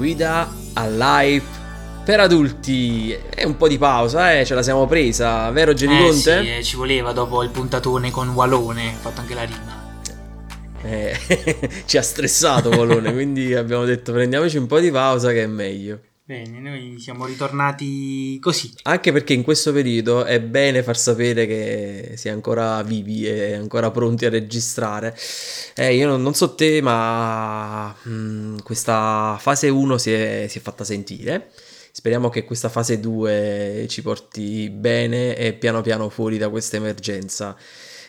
Guida all'hype per adulti. È un po' di pausa, eh, ce la siamo presa, vero Jenny eh, Conte? Sì, eh, ci voleva dopo il puntatone con Walone, ha fatto anche la rima. Eh, ci ha stressato Walone, quindi abbiamo detto prendiamoci un po' di pausa che è meglio. Bene, noi siamo ritornati così. Anche perché in questo periodo è bene far sapere che si è ancora vivi e ancora pronti a registrare. Eh, io non, non, so te, ma mh, mm, questa fase 1 si è, si è fatta sentire. Speriamo che questa fase 2 ci porti bene e piano piano fuori da questa emergenza.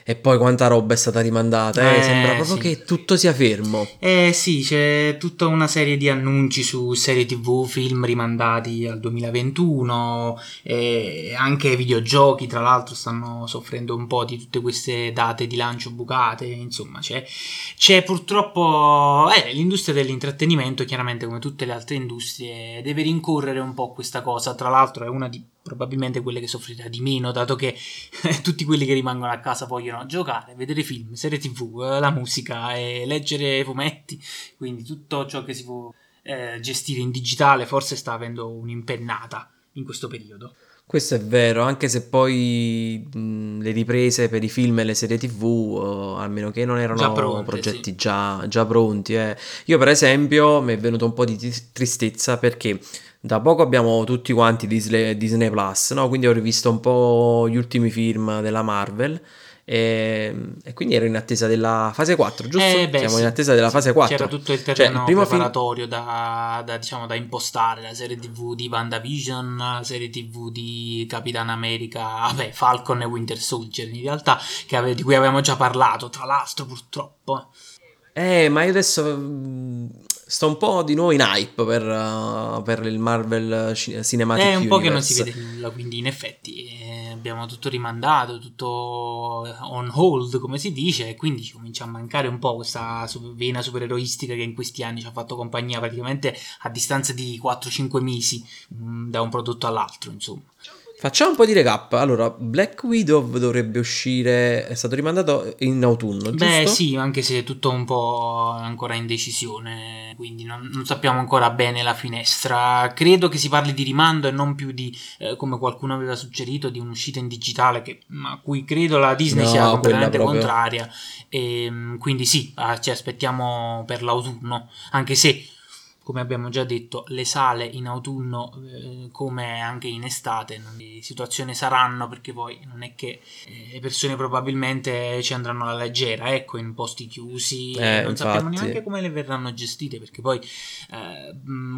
E poi quanta roba è stata rimandata, eh, eh, sembra proprio sì. che tutto sia fermo. Eh sì, c'è tutta una serie di annunci su serie tv, film rimandati al 2021, e anche videogiochi tra l'altro stanno soffrendo un po' di tutte queste date di lancio bucate, insomma c'è, c'è purtroppo... Eh, l'industria dell'intrattenimento chiaramente come tutte le altre industrie deve rincorrere un po' questa cosa, tra l'altro è una di probabilmente quelle che soffrirà di meno, dato che tutti quelli che rimangono a casa vogliono giocare, vedere film, serie tv, la musica e leggere fumetti, quindi tutto ciò che si può eh, gestire in digitale forse sta avendo un'impennata in questo periodo. Questo è vero, anche se poi mh, le riprese per i film e le serie tv, o almeno che non erano pronte, progetti sì. già, già, pronti. Eh. Io per esempio mi è venuto un po' di tristezza perché da poco abbiamo tutti quanti Disney, Disney Plus, no? quindi ho rivisto un po' gli ultimi film della Marvel. E, e, quindi ero in attesa della fase 4, giusto? Eh beh, Siamo sì, in attesa della fase 4. C'era tutto il terreno cioè, il preparatorio film... da, da, diciamo, da, impostare, la serie TV di WandaVision, la serie TV di Capitan America, vabbè, Falcon e Winter Soldier, in realtà, ave, di cui avevamo già parlato, tra l'altro purtroppo. Eh, ma io adesso mm, sto un po' di nuovo in hype per, uh, per il Marvel Cinematic È un Universe. po' che non si vede nulla, quindi in effetti eh, abbiamo tutto rimandato, tutto on hold, come si dice, e quindi ci comincia a mancare un po' questa vena supereroistica che in questi anni ci ha fatto compagnia praticamente a distanza di 4-5 mesi mh, mm, da un prodotto all'altro, insomma. Facciamo un po' di recap. Allora, Black Widow dovrebbe uscire, è stato rimandato in autunno, giusto? Beh, sì, anche se è tutto un po' ancora in decisione, quindi non, non, sappiamo ancora bene la finestra. Credo che si parli di rimando e non più di, eh, come qualcuno aveva suggerito, di un'uscita in digitale, che, a cui credo la Disney no, sia completamente contraria. E, ehm, quindi sì, ah, ci aspettiamo per l'autunno, anche se come abbiamo già detto, le sale in autunno eh, come anche in estate non di situazione saranno perché poi non è che eh, le persone probabilmente ci andranno alla leggera, ecco, in posti chiusi, eh, non infatti. sappiamo neanche come le verranno gestite perché poi eh,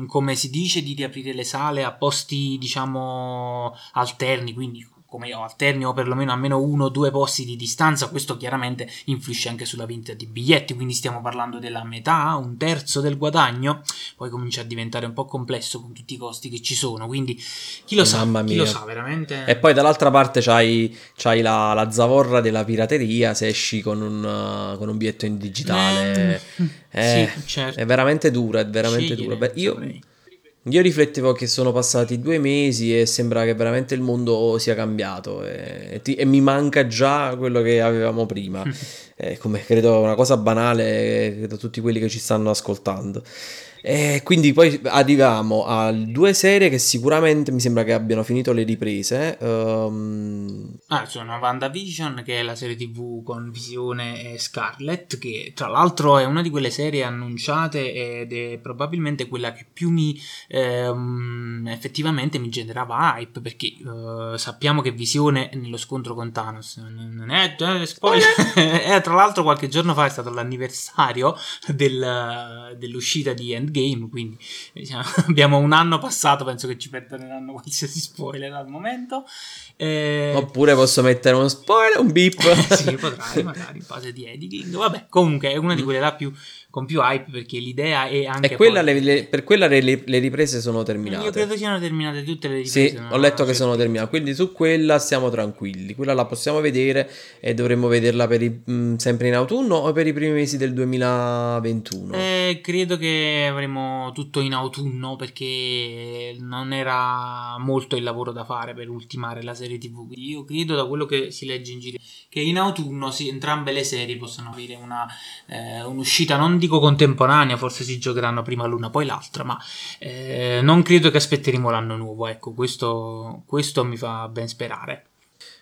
come si dice di riaprire le sale a posti diciamo alterni, quindi come io o perlomeno almeno uno o due posti di distanza, questo chiaramente influisce anche sulla vendita di biglietti, quindi stiamo parlando della metà, un terzo del guadagno, poi comincia a diventare un po' complesso con tutti i costi che ci sono, quindi chi lo sa, Mamma chi lo sa veramente. E poi dall'altra parte c'hai, c'hai la, la, zavorra della pirateria se esci con un, con un biglietto in digitale. Eh, eh, sì, certo. È veramente dura, è veramente dura. Beh, io... Io riflettevo che sono passati due mesi e sembra che veramente il mondo sia cambiato e, e, e mi manca già quello che avevamo prima. eh, come credo una cosa banale, credo tutti quelli che ci stanno ascoltando. E quindi poi arriviamo a due serie che sicuramente mi sembra che abbiano finito le riprese. Um... Ah, sono WandaVision, che è la serie TV con Visione e Scarlet, che tra l'altro è una di quelle serie annunciate ed è probabilmente quella che più mi ehm, effettivamente mi generava hype, perché eh, sappiamo che Visione nello scontro con Thanos non è eh, spoiler. eh, tra l'altro qualche giorno fa è stato l'anniversario del, dell'uscita di Endgame Game, quindi diciamo, abbiamo un anno passato, penso che ci perdoneranno qualsiasi spoiler al momento. Eh... Oppure posso mettere uno spoiler, un beep. sì, potrai, magari in fase di editing. Vabbè, comunque è una di quelle là più con più hype perché l'idea è anche... E quella poi... le, le, per quella le, le, riprese sono terminate. Io credo siano terminate tutte le riprese. Sì, ho letto che sono terminate, quindi su quella stiamo tranquilli. Quella la possiamo vedere e dovremmo vederla per i, mh, mm, sempre in autunno o per i primi mesi del 2021? Eh, credo che avremo tutto in autunno perché non era molto il lavoro da fare per ultimare la serie tv. Io credo da quello che si legge in giro che in autunno sì, entrambe le serie possano avere una, eh, un'uscita non dico contemporanea, forse si giocheranno prima l'una poi l'altra, ma eh, non credo che aspetteremo l'anno nuovo, ecco, questo, questo mi fa ben sperare.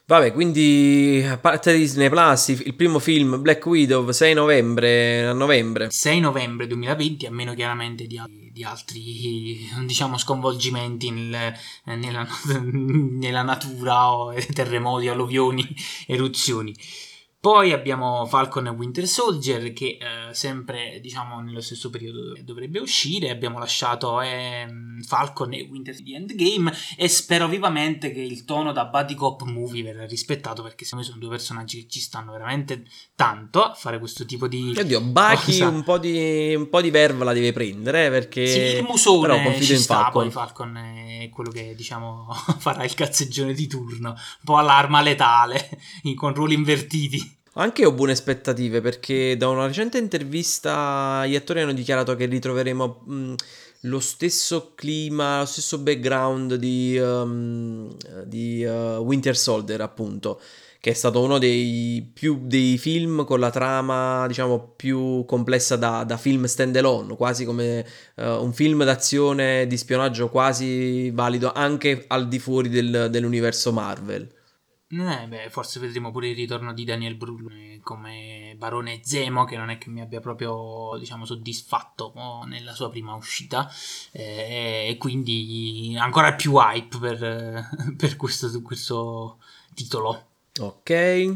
Vabbè, quindi a parte Disney Plus, il primo film Black Widow 6 novembre, a novembre. 6 novembre 2020, a meno chiaramente di, di altri, diciamo, sconvolgimenti nel, nella, nella natura o terremoti, alluvioni, eruzioni. Poi abbiamo Falcon e Winter Soldier che eh, sempre diciamo nello stesso periodo dovrebbe uscire. Abbiamo lasciato eh, Falcon e Winter di Endgame e spero vivamente che il tono da buddy cop movie verrà rispettato perché secondo me sono due personaggi che ci stanno veramente tanto a fare questo tipo di Oddio, Bucky un po' di un po' di verva la deve prendere eh, perché sì, il musone però confido in sta, Falcon. Poi Falcon è quello che diciamo farà il cazzeggione di turno, un po' all'arma letale con ruoli invertiti. Anche ho buone aspettative perché da una recente intervista gli attori hanno dichiarato che ritroveremo mh, lo stesso clima, lo stesso background di, um, di uh, Winter Soldier, appunto, che è stato uno dei, più, dei film con la trama, diciamo, più complessa da, da film stand-alone, quasi come uh, un film d'azione di spionaggio quasi valido anche al di fuori del, dell'universo Marvel. Eh, beh, forse vedremo pure il ritorno di Daniel Brühl come barone Zemo, che non è che mi abbia proprio, diciamo, soddisfatto oh, nella sua prima uscita, eh, e quindi ancora più hype per, per questo, questo titolo. Ok.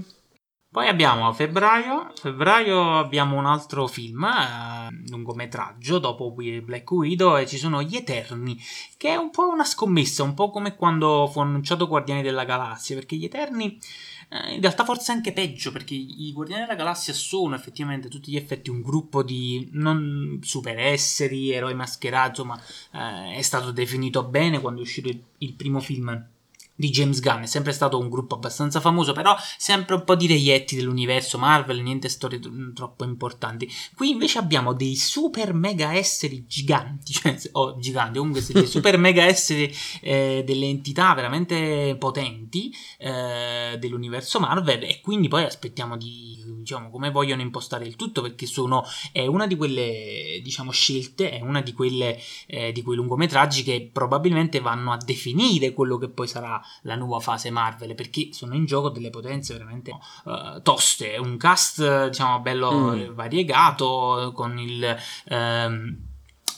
Poi abbiamo febbraio, febbraio abbiamo un altro film, eh, lungometraggio, dopo Black Widow, e ci sono Gli Eterni, che è un po' una scommessa, un po' come quando fu annunciato Guardiani della Galassia, perché Gli Eterni eh, in realtà forse anche peggio, perché i Guardiani della Galassia sono effettivamente tutti gli effetti un gruppo di non superesseri, eroi mascherati, insomma eh, è stato definito bene quando è uscito il primo film di James Gunn, è sempre stato un gruppo abbastanza famoso, però sempre un po' di reietti dell'universo Marvel, niente storie troppo importanti. Qui invece abbiamo dei super mega esseri giganti, cioè, o giganti, comunque dei super mega esseri eh, delle entità veramente potenti eh, dell'universo Marvel e quindi poi aspettiamo di diciamo come vogliono impostare il tutto perché sono è una di quelle diciamo scelte, è una di quelle eh, di quei lungometraggi che probabilmente vanno a definire quello che poi sarà la nuova fase Marvel perché sono in gioco delle potenze veramente uh, toste, un cast diciamo bello mm. variegato con il um,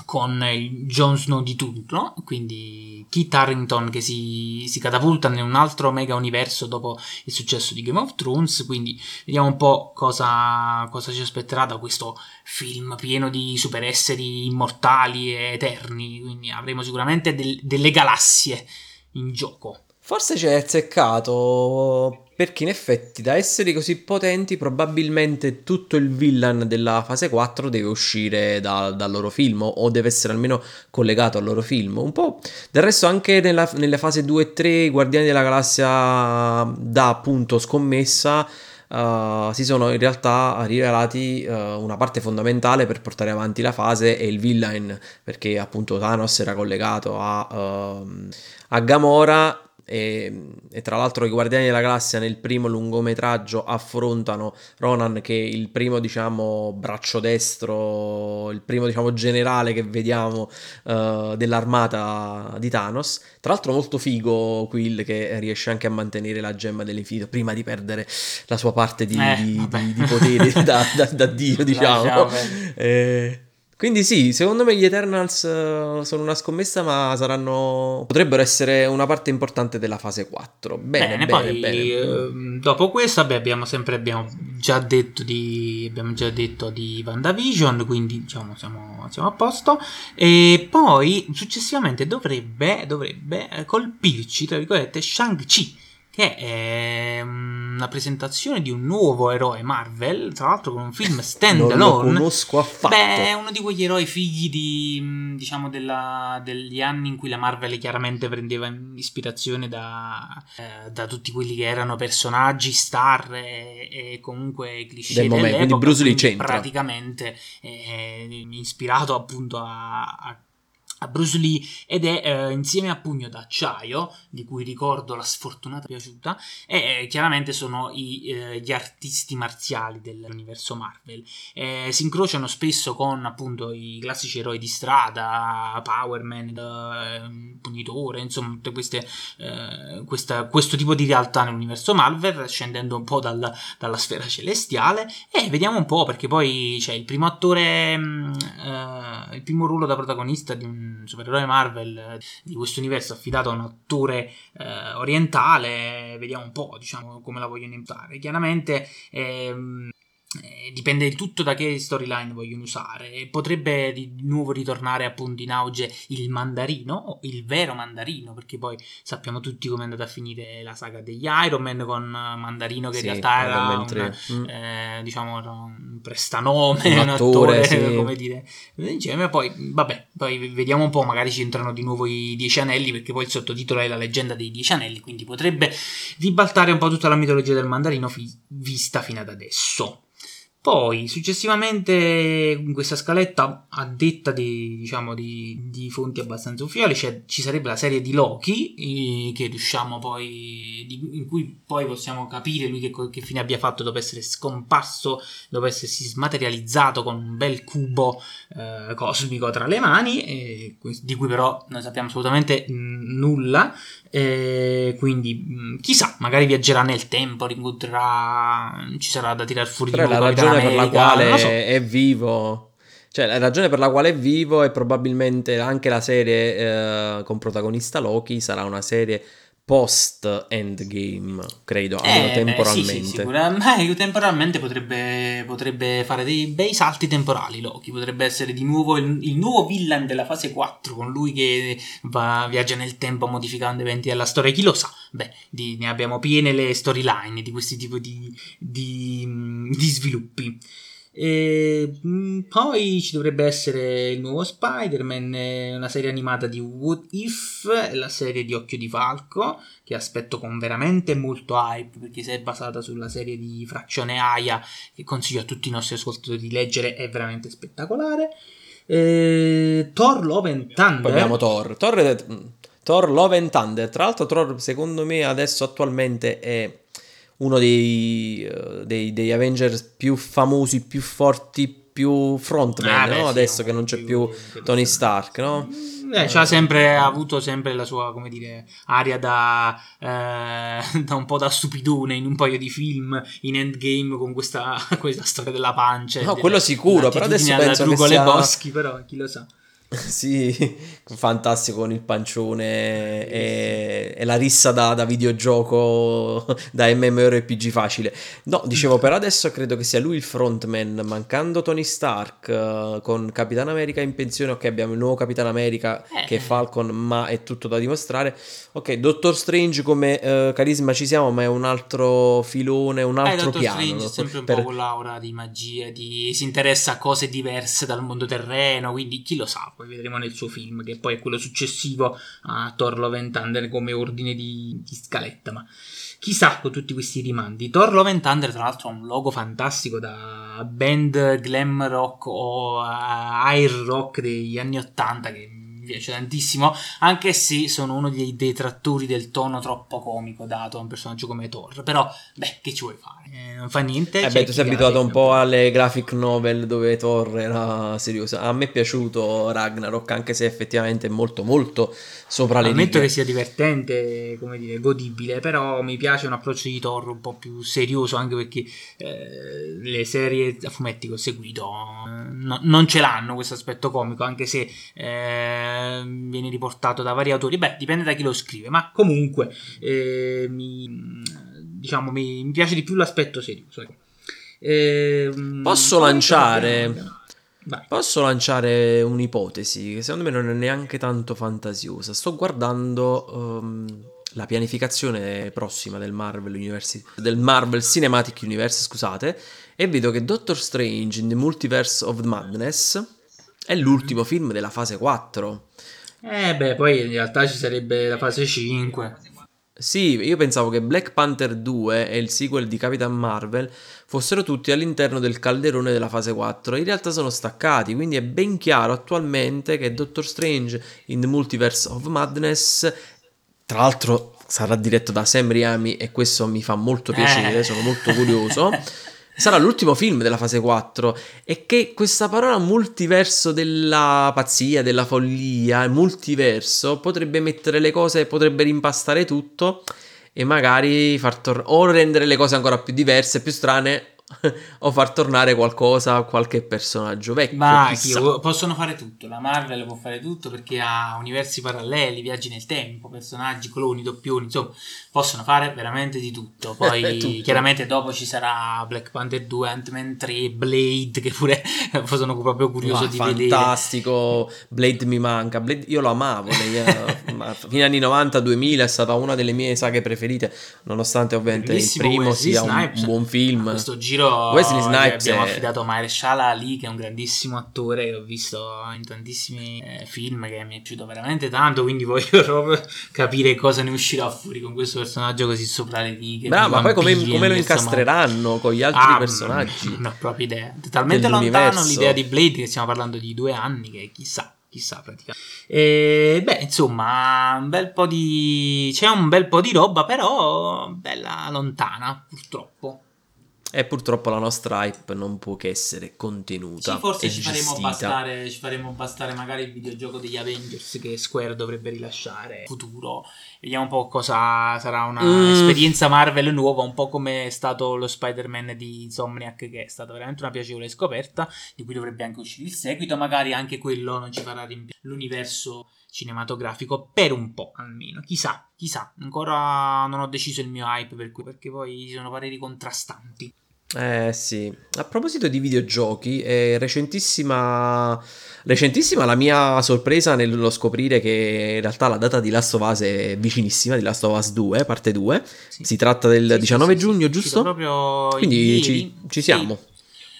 con il Jon Snow di turno, quindi Kit Harrington che si, si, catapulta in un altro mega universo dopo il successo di Game of Thrones, quindi vediamo un po' cosa, cosa ci aspetterà da questo film pieno di superesseri immortali e eterni, quindi avremo sicuramente del, delle galassie in gioco. Forse ci hai azzeccato perché in effetti da esseri così potenti probabilmente tutto il villain della fase 4 deve uscire da, dal loro film o deve essere almeno collegato al loro film. Un po' del resto anche nella, nelle fasi 2 e 3 i Guardiani della Galassia da appunto scommessa Uh, si sono in realtà rivelati uh, una parte fondamentale per portare avanti la fase e il villain perché appunto Thanos era collegato a, uh, a Gamora e, e, tra l'altro i Guardiani della Galassia nel primo lungometraggio affrontano Ronan che è il primo diciamo braccio destro, il primo diciamo generale che vediamo uh, dell'armata di Thanos. Tra l'altro molto figo Quill che riesce anche a mantenere la gemma dell'infinito prima di perdere la sua parte di, eh, di, di, di poteri da, da, da, Dio diciamo. Eh, quindi sì, secondo me gli Eternals uh, sono una scommessa, ma saranno. potrebbero essere una parte importante della fase 4. Bene, bene, bene poi bene. Uh, dopo questo beh, abbiamo sempre abbiamo già detto di. abbiamo già detto di WandaVision, quindi diciamo siamo, siamo a posto. E poi successivamente dovrebbe, dovrebbe colpirci, tra virgolette, Shang-Chi che è una presentazione di un nuovo eroe Marvel, tra l'altro con un film stand alone. Non lo conosco affatto. Beh, è uno di quegli eroi figli di, diciamo, della, degli anni in cui la Marvel chiaramente prendeva ispirazione da, eh, da tutti quelli che erano personaggi, star e, e comunque cliché Del momento, quindi Bruce Lee c'entra. Praticamente è ispirato appunto a, a a Bruce Lee ed è eh, insieme a Pugno d'Acciaio, di cui ricordo la sfortunata piaciuta, e eh, chiaramente sono i, eh, gli artisti marziali dell'universo Marvel. Eh, si incrociano spesso con appunto i classici eroi di strada, Power Man, eh, Punitore, insomma, queste, eh, questa, questo tipo di realtà nell'universo Marvel, scendendo un po' dal, dalla sfera celestiale, e vediamo un po' perché poi c'è il primo attore, mm, il primo ruolo da protagonista di un supereroe Marvel eh, di questo universo affidato a un attore eh, orientale, vediamo un po' diciamo, come la vogliono impostare. Chiaramente ehm, eh, dipende tutto da che storyline vogliono usare. Potrebbe di nuovo ritornare appunto in auge il mandarino, il vero mandarino, perché poi sappiamo tutti come è andata a finire la saga degli Iron Man con Mandarino che sì, in realtà era un, mm. eh, diciamo, un prestanome, un, un attore, attore sì. come dire, insieme. Poi, vabbè, poi vediamo un po', magari ci entrano di nuovo i Dieci Anelli, perché poi il sottotitolo è la leggenda dei Dieci Anelli, quindi potrebbe ribaltare un po' tutta la mitologia del mandarino fi- vista fino ad adesso. Poi, successivamente, in questa scaletta, a detta di, diciamo, di, di fonti abbastanza ufficiali, ci sarebbe la serie di Loki, eh, poi, di, in cui poi possiamo capire lui che, che, fine abbia fatto dopo essere scomparso, dopo essersi smaterializzato con un bel cubo eh, cosmico tra le mani, eh, di cui però non sappiamo assolutamente nulla. Eh, quindi mh, chissà, magari viaggerà nel tempo, rincontrerà, ci sarà da tirare fuori Però di nuovo la ragione per la quale so. è vivo. Cioè, la ragione per la quale è vivo e probabilmente anche la serie eh, con protagonista Loki sarà una serie post endgame, credo, eh, temporalmente. Beh, sì, sì, sicuramente. temporalmente potrebbe, potrebbe, fare dei bei salti temporali Loki, potrebbe essere di nuovo il, il, nuovo villain della fase 4, con lui che va, viaggia nel tempo modificando eventi della storia, chi lo sa. Beh, di, ne abbiamo piene le storyline di questi tipi di, di, di sviluppi. E mm, poi ci dovrebbe essere il nuovo Spider-Man, una serie animata di What If, la serie di Occhio di Falco, che aspetto con veramente molto hype, perché se è basata sulla serie di Frazione Aya, che consiglio a tutti i nostri ascoltatori di leggere, è veramente spettacolare. E... Thor Love and Thunder. Abbiamo Thor. Thor, è... Thor Love and Thunder. Tra l'altro, Thor, secondo me, adesso attualmente è uno dei, eh, dei, dei Avengers più famosi, più forti, più frontman, ah, beh, no? Adesso sì, che non c'è più, più Tony Stark, no? Eh, c'ha sempre avuto sempre la sua, come dire, aria da, eh, da un po' da stupidone in un paio di film in Endgame con questa, questa storia della pancia. No, quello sicuro, però adesso penso che sia... Boschi, però chi lo sa. Sì, fantastico con il pancione e, e la rissa da, da, videogioco da MMORPG facile. No, dicevo per adesso credo che sia lui il frontman, mancando Tony Stark uh, con Capitan America in pensione. Ok, abbiamo il nuovo Capitan America eh. che è Falcon, ma è tutto da dimostrare. Ok, Doctor Strange come uh, carisma ci siamo, ma è un altro filone, un altro eh, piano. Strange è sempre un per... po' con l'aura di magia, di... si interessa a cose diverse dal mondo terreno, quindi chi lo sa poi vedremo nel suo film, che poi è quello successivo a Thor Love and Thunder come ordine di, di scaletta, ma chissà con tutti questi rimandi. Thor Love and Thunder, tra l'altro, ha un logo fantastico da band glam rock o uh, air rock degli anni 80 che piace tantissimo, anche se sono uno dei detrattori del tono troppo comico dato a un personaggio come Thor. Però, beh, che ci vuoi fare? Eh, non fa niente. Eh beh, tu sei abituato un po' alle graphic novel dove Thor era seriosa. A me è piaciuto Ragnarok, anche se effettivamente è molto, molto sopra le Ammetto che sia divertente, come dire, godibile, però mi piace un approccio di Thor un po' più serioso, anche perché eh, le serie a fumetti che ho seguito no, non ce l'hanno questo aspetto comico, anche se eh, viene riportato da vari autori. Beh, dipende da chi lo scrive, ma comunque eh, mi, diciamo, mi, mi, piace di più l'aspetto serioso. Ecco. Ehm, Posso lanciare... Vai. Posso lanciare un'ipotesi che secondo me non è neanche tanto fantasiosa. Sto guardando um, la pianificazione prossima del Marvel, University, del Marvel Cinematic Universe, scusate, e vedo che Doctor Strange in the Multiverse of Madness è l'ultimo film della fase 4. Eh beh, poi in realtà ci sarebbe la fase 5. Sì, io pensavo che Black Panther 2 e il sequel di Capitan Marvel fossero tutti all'interno del calderone della fase 4. In realtà sono staccati, quindi è ben chiaro attualmente che Doctor Strange in the Multiverse of Madness, tra l'altro sarà diretto da Sam Raimi e questo mi fa molto piacere, eh. sono molto curioso. sarà l'ultimo film della fase 4 e che questa parola multiverso della pazzia, della follia, multiverso potrebbe mettere le cose, potrebbe rimpastare tutto e magari far tornare o rendere le cose ancora più diverse, più strane o far tornare qualcosa, qualche personaggio vecchio. Ma chissà. possono fare tutto. La Marvel può fare tutto perché ha universi paralleli, viaggi nel tempo, personaggi, cloni, doppioni, insomma, possono fare veramente di tutto. Poi tutto. chiaramente dopo ci sarà Black Panther 2, Ant-Man 3, Blade, che pure sono proprio curioso oh, di fantastico. vedere. Fantastico, Blade mi manca. Blade, io lo amavo, negli, fino anni 90-2000 è stata una delle mie saghe preferite, nonostante ovviamente Bellissimo il primo sia un, un, buon film. Questo giro giro Wesley Snipes abbiamo è... affidato Mahershala Ali che è un grandissimo attore che ho visto in tantissimi eh, film che mi è piaciuto veramente tanto quindi voglio proprio capire cosa ne uscirà fuori con questo personaggio così sopra le righe Bravo, ma poi come, come lo incastreranno con gli altri ah, personaggi non ho proprio idea talmente lontano l'idea di Blade che stiamo parlando di due anni che chissà chissà praticamente. E, beh, insomma, un bel po' di. c'è un bel po' di roba, però bella lontana, purtroppo. E purtroppo la nostra hype non può che essere contenuta. Sì, forse ci faremo, bastare, ci faremo, bastare, magari il videogioco degli Avengers che Square dovrebbe rilasciare in futuro. Vediamo un po' cosa sarà una mm. esperienza Marvel nuova, un po' come è stato lo Spider-Man di Insomniac, che è stata veramente una piacevole scoperta, di cui dovrebbe anche uscire il seguito. Magari anche quello non ci farà rimpiangere l'universo cinematografico per un po' almeno. Chissà, chissà, ancora non ho deciso il mio hype per cui, perché poi ci sono pareri contrastanti. Eh sì, a proposito di videogiochi, è recentissima, recentissima la mia sorpresa nello scoprire che in realtà la data di Last of Us è vicinissima, di Last of Us 2, parte 2. Sì. Si tratta del sì, 19 sì, giugno, giusto? Proprio Quindi ci, ci, siamo.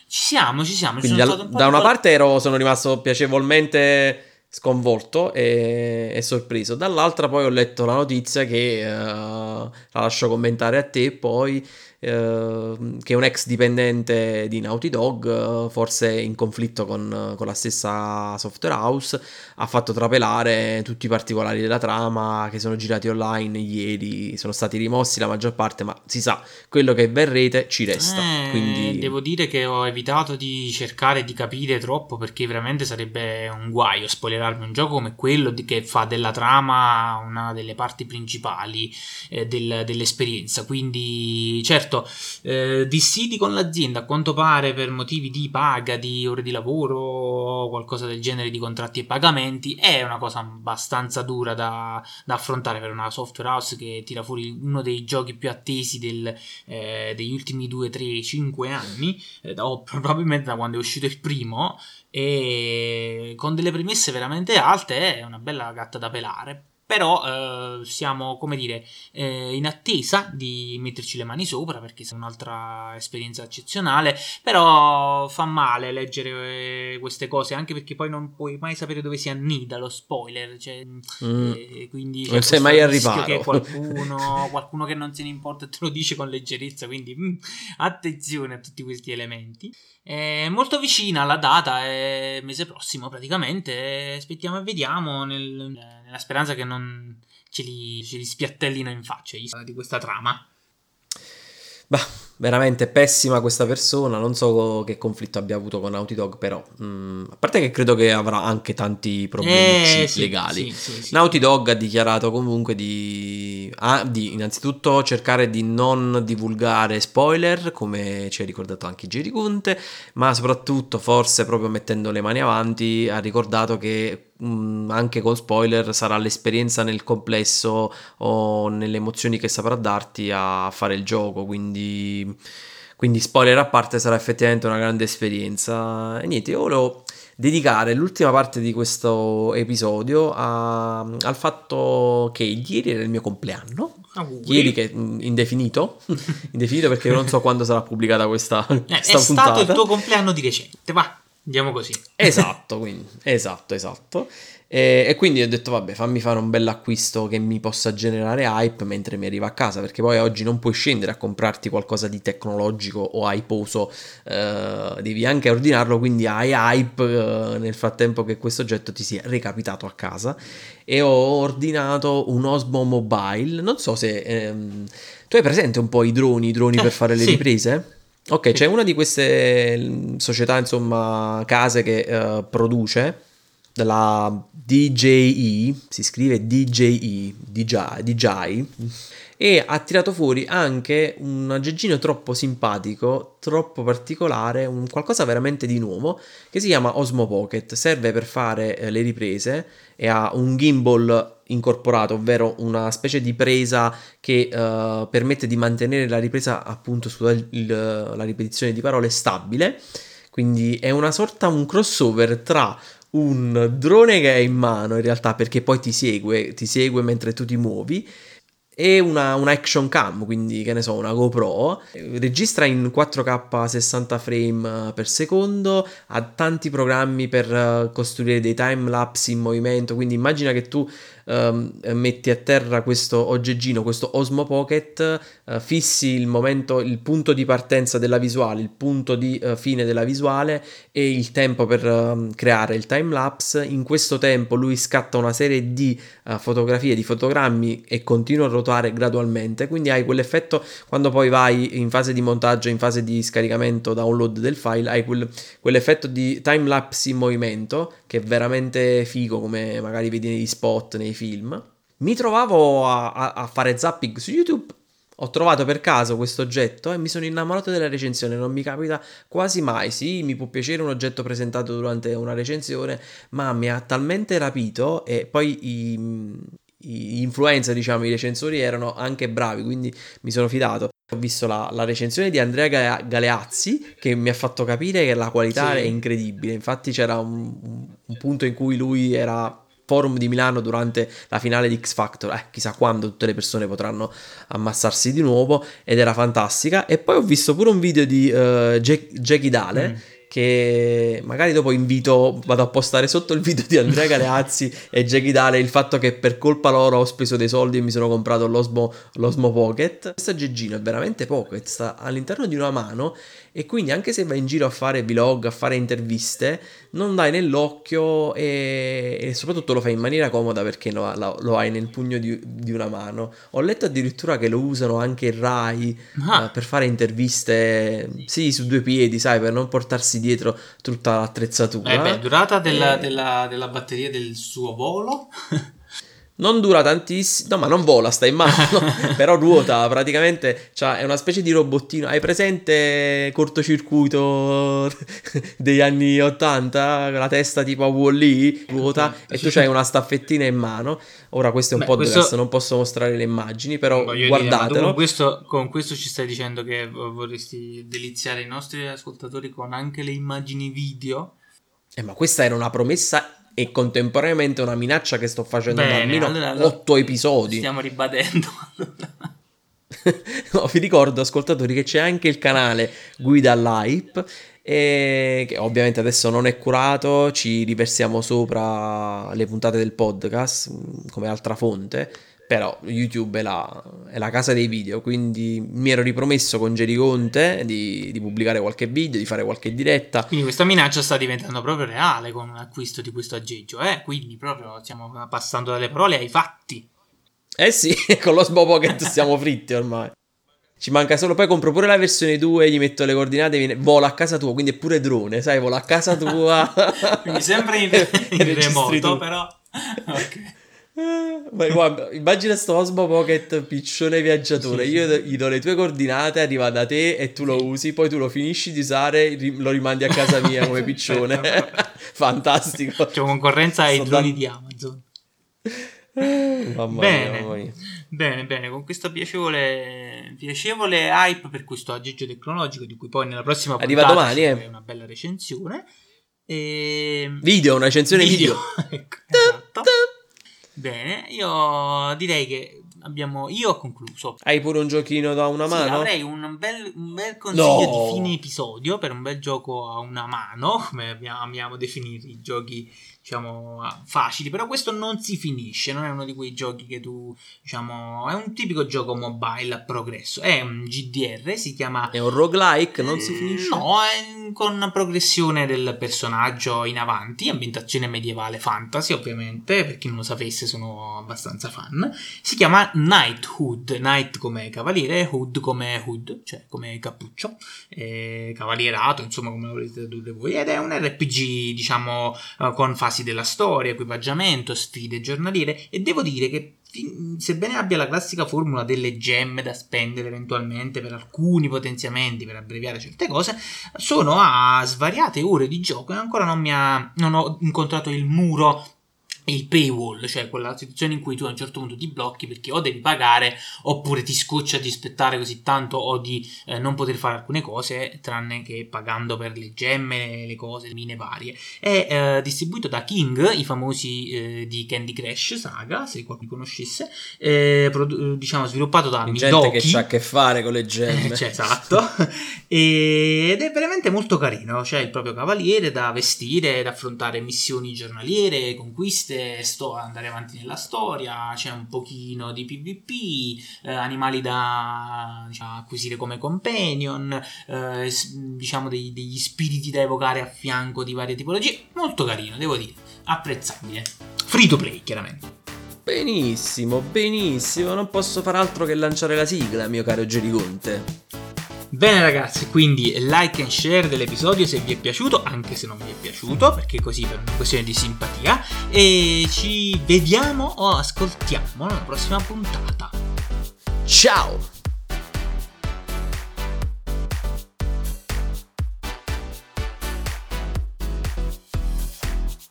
Ci siamo, ci siamo. Quindi da, un da una parte ero, sono rimasto piacevolmente sconvolto e, e, sorpreso. Dall'altra poi ho letto la notizia che uh, la lascio commentare a te poi Ehm, che un ex dipendente di Naughty Dog, forse in conflitto con, con, la stessa software house, ha fatto trapelare tutti i particolari della trama che sono girati online ieri, sono stati rimossi la maggior parte, ma si sa, quello che verrete ci resta. Eh, quindi... Devo dire che ho evitato di cercare di capire troppo perché veramente sarebbe un guaio spoilerarmi un gioco come quello che fa della trama una delle parti principali eh, del, dell'esperienza. Quindi certo eh, dissidi con l'azienda a quanto pare per motivi di paga, di ore di lavoro o qualcosa del genere di contratti e pagamenti è una cosa abbastanza dura da, da affrontare per una software house che tira fuori uno dei giochi più attesi del, eh, degli ultimi 2, 3, 5 anni, eh, o probabilmente da quando è uscito il primo, e con delle premesse veramente alte è una bella gatta da pelare però eh, siamo, come dire, eh, in attesa di metterci le mani sopra perché è un'altra esperienza eccezionale. Però fa male leggere eh, queste cose anche perché poi non puoi mai sapere dove si annida lo spoiler. Cioè, mm. eh, quindi non sei mai arrivato. Che qualcuno, qualcuno che non se ne importa te lo dice con leggerezza. Quindi mm, attenzione a tutti questi elementi. È molto vicina la data, è mese prossimo praticamente. Aspettiamo e vediamo nel, nella speranza che non ce li, ce li spiattellino in faccia di questa trama. Bah, veramente pessima questa persona. Non so che conflitto abbia avuto con Naughty Dog, però. Mh, mm, a parte che credo che avrà anche tanti problemi eh, sì, legali. Sì, sì, Naughty Dog ha dichiarato comunque di, ah, di, innanzitutto cercare di non divulgare spoiler, come ci ha ricordato anche Jerry Conte, ma soprattutto, forse proprio mettendo le mani avanti, ha ricordato che Mm, anche con spoiler sarà l'esperienza nel complesso o nelle emozioni che saprà darti a fare il gioco quindi, quindi spoiler a parte sarà effettivamente una grande esperienza e niente io volevo dedicare l'ultima parte di questo episodio a, al fatto che ieri era il mio compleanno Auguri. ieri che mm, indefinito indefinito perché non so quando sarà pubblicata questa, eh, questa è puntata è stato il tuo compleanno di recente va Andiamo così. Esatto, quindi, esatto, esatto. E, e, quindi ho detto, vabbè, fammi fare un bel acquisto che mi possa generare hype mentre mi arriva a casa, perché poi oggi non puoi scendere a comprarti qualcosa di tecnologico o hyposo, eh, devi anche ordinarlo, quindi hai hype eh, nel frattempo che questo oggetto ti sia recapitato a casa. E ho ordinato un Osmo Mobile, non so se... Ehm, tu hai presente un po' i droni, i droni eh, per fare le sì. riprese? Ok, c'è una di queste mm, società, insomma, case che uh, produce della DJI, si scrive DJI, DJI, DJI, e ha tirato fuori anche un aggeggino troppo simpatico, troppo particolare, un qualcosa veramente di nuovo, che si chiama Osmo Pocket. Serve per fare eh, le riprese e ha un gimbal incorporato, ovvero una specie di presa che uh, permette di mantenere la ripresa appunto sulla il, ripetizione di parole stabile. Quindi è una sorta, un crossover tra un drone che hai in mano in realtà perché poi ti segue, ti segue mentre tu ti muovi e una, una, action cam, quindi che ne so, una GoPro, registra in 4K 60 frame per secondo, ha tanti programmi per uh, costruire dei time lapse in movimento, quindi immagina che tu uh, metti a terra questo oggeggino, questo Osmo Pocket, uh, fissi il momento, il punto di partenza della visuale, il punto di uh, fine della visuale e il tempo per uh, creare il time lapse. In questo tempo lui scatta una serie di uh, fotografie, di fotogrammi e continua a ruotare gradualmente, quindi hai quell'effetto quando poi vai in fase di montaggio, in fase di scaricamento, download del file, hai quel, quell'effetto di time lapse in movimento che è veramente figo come magari vedi negli spot, nei film, mi trovavo a, a, a fare zapping su YouTube ho trovato per caso questo oggetto e mi sono innamorato della recensione, non mi capita quasi mai. Sì, mi può piacere un oggetto presentato durante una recensione, ma mi ha talmente rapito e poi i, i influencer, diciamo, i recensori erano anche bravi, quindi mi sono fidato. Ho visto la, la recensione di Andrea Galeazzi che mi ha fatto capire che la qualità sì. è incredibile. Infatti c'era un, un punto in cui lui era forum di Milano durante la finale di X Factor. Eh, chissà quando tutte le persone potranno ammassarsi di nuovo ed era fantastica. E poi ho visto pure un video di uh, Jack, Jackie Dale. Mm che magari dopo invito, vado a postare sotto il video di Andrea Galeazzi e Jackie Dale il fatto che per colpa loro ho speso dei soldi e mi sono comprato l'Osmo, l'Osmo Pocket. Questo aggeggino è veramente pocket, sta all'interno di una mano e quindi anche se vai in giro a fare vlog, a fare interviste, non dai nell'occhio e, e soprattutto lo fai in maniera comoda perché lo, lo, lo hai nel pugno di, di, una mano. Ho letto addirittura che lo usano anche il Rai ah. uh, per fare interviste, sì, su due piedi, sai, per non portarsi dietro tutta l'attrezzatura. Eh beh, durata della, e... della, della batteria del suo volo? non dura tantissimo, no ma non vola, sta in mano, però ruota praticamente, cioè è una specie di robottino, hai presente cortocircuito degli anni 80, la testa tipo a Wall-E, ruota e tu c'hai una staffettina in mano, ora questo è un Beh, podcast, questo... non posso mostrare le immagini, però Voglio guardatelo. Dire, con, questo, con questo ci stai dicendo che vorresti deliziare i nostri ascoltatori con anche le immagini video? Eh, ma questa era una promessa e contemporaneamente una minaccia che sto facendo Bene, da almeno allora, 8 episodi. Stiamo ribadendo. no, vi ricordo, ascoltatori, che c'è anche il canale Guida all'Hype. E che ovviamente adesso non è curato, ci riversiamo sopra le puntate del podcast mm, come altra fonte però YouTube è la, è la, casa dei video, quindi mi ero ripromesso con Jerry Conte di, di, pubblicare qualche video, di fare qualche diretta. Quindi questa minaccia sta diventando proprio reale con l'acquisto di questo aggeggio, eh? Quindi proprio stiamo passando dalle parole ai fatti. Eh sì, con lo Sbo Pocket stiamo fritti ormai. Ci manca solo, poi compro pure la versione 2, gli metto le coordinate, viene, vola a casa tua, quindi è pure drone, sai, vola a casa tua. quindi sempre in, in remoto, però... Ok. Ma guarda, immagina sto Osmo Pocket piccione viaggiatore. Sì, Io gli do le tue coordinate, arriva da te e tu lo usi, poi tu lo finisci di usare, lo rimandi a casa mia come piccione. Fantastico. C'è concorrenza ai droni da... di Amazon. Mamma bene, mamma bene, bene, con questa piacevole, piacevole hype per questo aggeggio tecnologico di cui poi nella prossima Arriva domani, eh. una bella recensione. E... Video, una recensione video. video. ecco, esatto. Bene, io direi che abbiamo, io ho concluso. Hai pure un giochino da una mano? Sì, avrei un bel, un bel consiglio no. di fine episodio per un bel gioco a una mano, come amiamo definire i giochi diciamo, facili, però questo non si finisce, non è uno di quei giochi che tu, diciamo, è un tipico gioco mobile a progresso, è un GDR, si chiama... È un roguelike, non si finisce? No, è con progressione del personaggio in avanti, ambientazione medievale fantasy, ovviamente, per chi non lo sapesse sono abbastanza fan, si chiama Knighthood, Knight come cavaliere, Hood come hood, cioè come cappuccio, eh, cavalierato, insomma come volete tradurre voi, ed è un RPG, diciamo, eh, con fasi fasi della storia, equipaggiamento, sfide giornaliere e devo dire che sebbene abbia la classica formula delle gemme da spendere eventualmente per alcuni potenziamenti per abbreviare certe cose, sono a svariate ore di gioco e ancora non ha non ho incontrato il muro il paywall, cioè quella situazione in cui tu a un certo punto ti blocchi perché o devi pagare oppure ti scoccia di aspettare così tanto o di eh, non poter fare alcune cose tranne che pagando per le gemme, le cose, le mine varie. È eh, distribuito da King, i famosi eh, di Candy Crush Saga, se qualcuno conoscesse, produ- diciamo sviluppato da Midoki. Gente che ha a che fare con le gemme. cioè, esatto. ed è veramente molto carino, c'è il proprio cavaliere da vestire, da affrontare missioni giornaliere, conquiste sto andare avanti nella storia, c'è un pochino di PvP, eh, animali da diciamo, acquisire come companion, eh, diciamo dei, degli spiriti da evocare a fianco di varie tipologie, molto carino, devo dire, apprezzabile. Free to play, chiaramente. Benissimo, benissimo, non posso far altro che lanciare la sigla, mio caro Gerigonte. Bene ragazzi, quindi like and share dell'episodio se vi è piaciuto, anche se non vi è piaciuto, perché così per una questione di simpatia. E ci vediamo o ascoltiamo nella prossima puntata. Ciao!